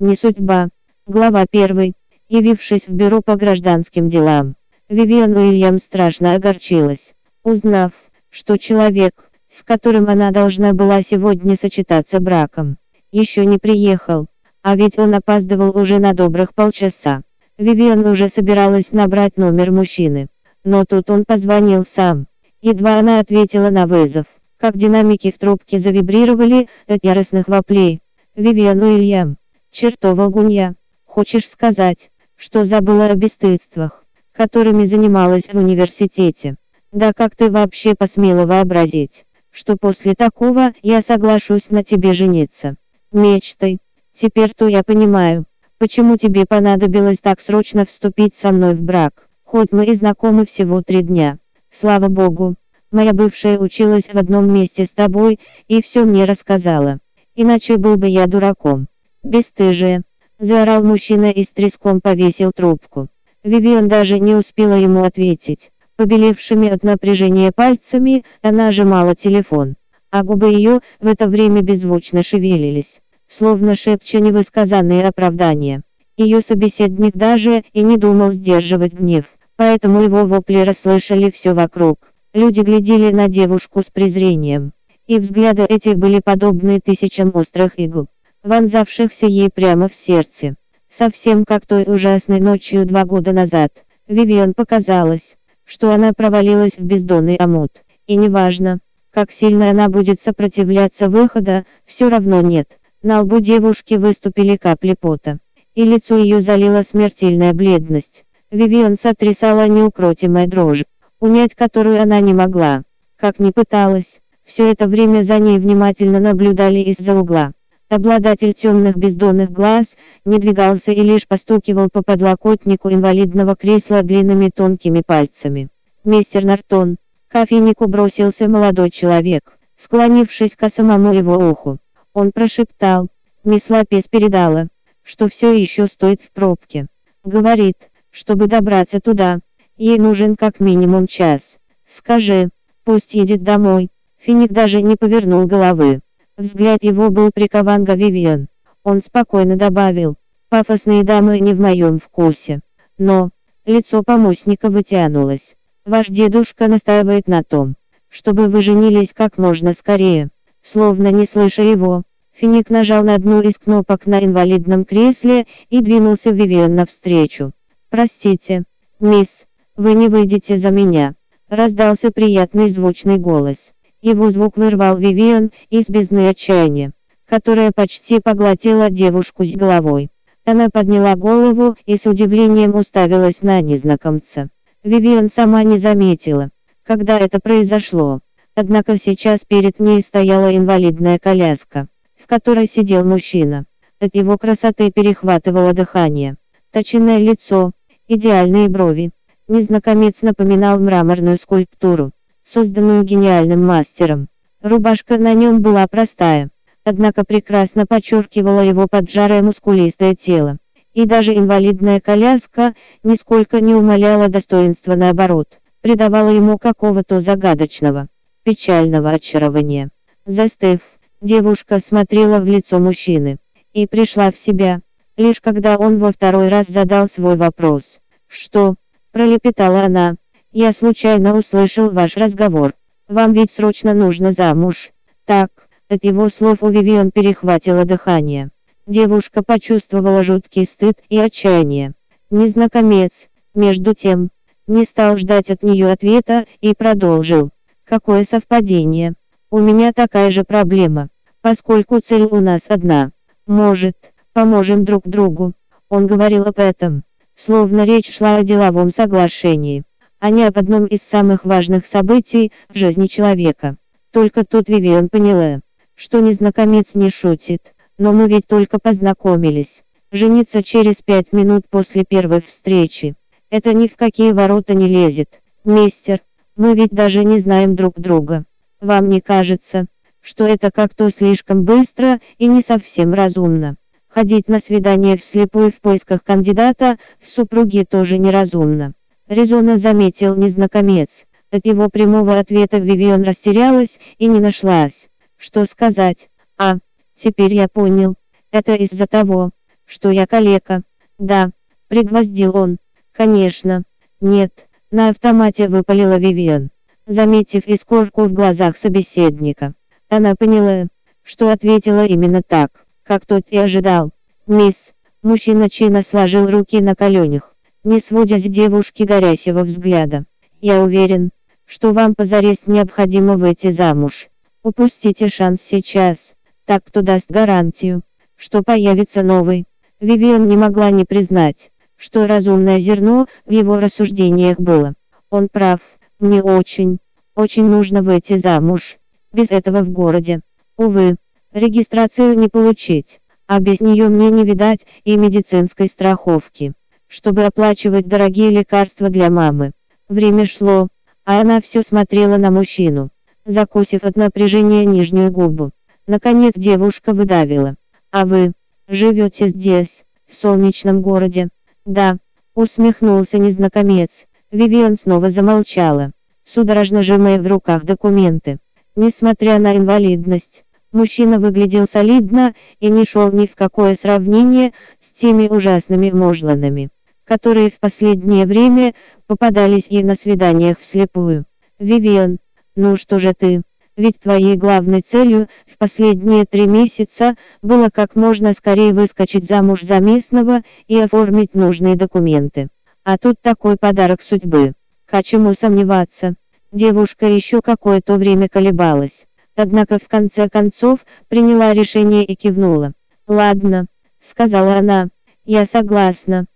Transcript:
Не судьба. Глава 1. Явившись в бюро по гражданским делам, Вивиан Уильям страшно огорчилась, узнав, что человек, с которым она должна была сегодня сочетаться браком, еще не приехал, а ведь он опаздывал уже на добрых полчаса. Вивиан уже собиралась набрать номер мужчины, но тут он позвонил сам. Едва она ответила на вызов, как динамики в трубке завибрировали от яростных воплей. «Вивиан Уильям, чертова гунья, хочешь сказать, что забыла о бесстыдствах, которыми занималась в университете? Да как ты вообще посмела вообразить, что после такого я соглашусь на тебе жениться? Мечтой. Теперь-то я понимаю, почему тебе понадобилось так срочно вступить со мной в брак, хоть мы и знакомы всего три дня. Слава богу, моя бывшая училась в одном месте с тобой и все мне рассказала. Иначе был бы я дураком. Бестыжие. Заорал мужчина и с треском повесил трубку. Вивиан даже не успела ему ответить. Побелевшими от напряжения пальцами, она сжимала телефон, а губы ее в это время беззвучно шевелились, словно шепча невысказанные оправдания. Ее собеседник даже и не думал сдерживать гнев, поэтому его вопли расслышали все вокруг. Люди глядели на девушку с презрением, и взгляды эти были подобны тысячам острых игл, вонзавшихся ей прямо в сердце. Совсем как той ужасной ночью два года назад, Вивиан показалось, что она провалилась в бездонный омут, и неважно, как сильно она будет сопротивляться выхода, все равно нет. На лбу девушки выступили капли пота, и лицо ее залила смертельная бледность. Вивиан сотрясала неукротимая дрожь, унять которую она не могла, как ни пыталась. Все это время за ней внимательно наблюдали из-за угла. Обладатель темных бездонных глаз не двигался и лишь постукивал по подлокотнику инвалидного кресла длинными тонкими пальцами. «Мистер Нартон!» К кофейнику бросился молодой человек, склонившись к самому его уху. Он прошептал. «Мисс Лапес передала, что все еще стоит в пробке. Говорит, чтобы добраться туда, ей нужен как минимум час. Скажи, пусть едет домой». Финик даже не повернул головы. Взгляд его был прикован к Вивиан. Он спокойно добавил, пафосные дамы не в моем вкусе. Но, лицо помощника вытянулось. Ваш дедушка настаивает на том, чтобы вы женились как можно скорее. Словно не слыша его, Финик нажал на одну из кнопок на инвалидном кресле и двинулся Вивиан навстречу. «Простите, мисс, вы не выйдете за меня», — раздался приятный звучный голос. Его звук вырвал Вивиан из бездны отчаяния, которая почти поглотила девушку с головой. Она подняла голову и с удивлением уставилась на незнакомца. Вивиан сама не заметила, когда это произошло. Однако сейчас перед ней стояла инвалидная коляска, в которой сидел мужчина. От его красоты перехватывало дыхание. Точенное лицо, идеальные брови. Незнакомец напоминал мраморную скульптуру созданную гениальным мастером. Рубашка на нем была простая, однако прекрасно подчеркивала его поджарое мускулистое тело. И даже инвалидная коляска нисколько не умаляла достоинства наоборот, придавала ему какого-то загадочного, печального очарования. Застыв, девушка смотрела в лицо мужчины и пришла в себя, лишь когда он во второй раз задал свой вопрос. «Что?» – пролепетала она, я случайно услышал ваш разговор. Вам ведь срочно нужно замуж. Так, от его слов у Вивиан перехватило дыхание. Девушка почувствовала жуткий стыд и отчаяние. Незнакомец, между тем, не стал ждать от нее ответа и продолжил. Какое совпадение. У меня такая же проблема, поскольку цель у нас одна. Может, поможем друг другу. Он говорил об этом, словно речь шла о деловом соглашении а не об одном из самых важных событий в жизни человека. Только тут Вивиан поняла, что незнакомец не шутит, но мы ведь только познакомились. Жениться через пять минут после первой встречи. Это ни в какие ворота не лезет. Мистер, мы ведь даже не знаем друг друга. Вам не кажется, что это как-то слишком быстро и не совсем разумно? Ходить на свидание вслепую в поисках кандидата в супруги тоже неразумно резонно заметил незнакомец. От его прямого ответа Вивиан растерялась и не нашлась. Что сказать? А, теперь я понял. Это из-за того, что я калека. Да, пригвоздил он. Конечно. Нет, на автомате выпалила Вивиан, заметив искорку в глазах собеседника. Она поняла, что ответила именно так, как тот и ожидал. «Мисс», мужчина чинно сложил руки на коленях, не сводя с девушки горящего взгляда. «Я уверен, что вам позарез необходимо выйти замуж. Упустите шанс сейчас, так кто даст гарантию, что появится новый». Вивиан не могла не признать, что разумное зерно в его рассуждениях было. Он прав, мне очень, очень нужно выйти замуж. Без этого в городе. Увы, регистрацию не получить, а без нее мне не видать и медицинской страховки, чтобы оплачивать дорогие лекарства для мамы. Время шло, а она все смотрела на мужчину, закусив от напряжения нижнюю губу. Наконец девушка выдавила. «А вы, живете здесь, в солнечном городе?» «Да», усмехнулся незнакомец. Вивиан снова замолчала, судорожно сжимая в руках документы. Несмотря на инвалидность, мужчина выглядел солидно и не шел ни в какое сравнение с теми ужасными мужланами, которые в последнее время попадались ей на свиданиях вслепую. «Вивиан, ну что же ты? Ведь твоей главной целью в последние три месяца было как можно скорее выскочить замуж за местного и оформить нужные документы. А тут такой подарок судьбы. Хочу сомневаться. Девушка еще какое-то время колебалась, однако в конце концов приняла решение и кивнула. «Ладно», — сказала она, — «я согласна».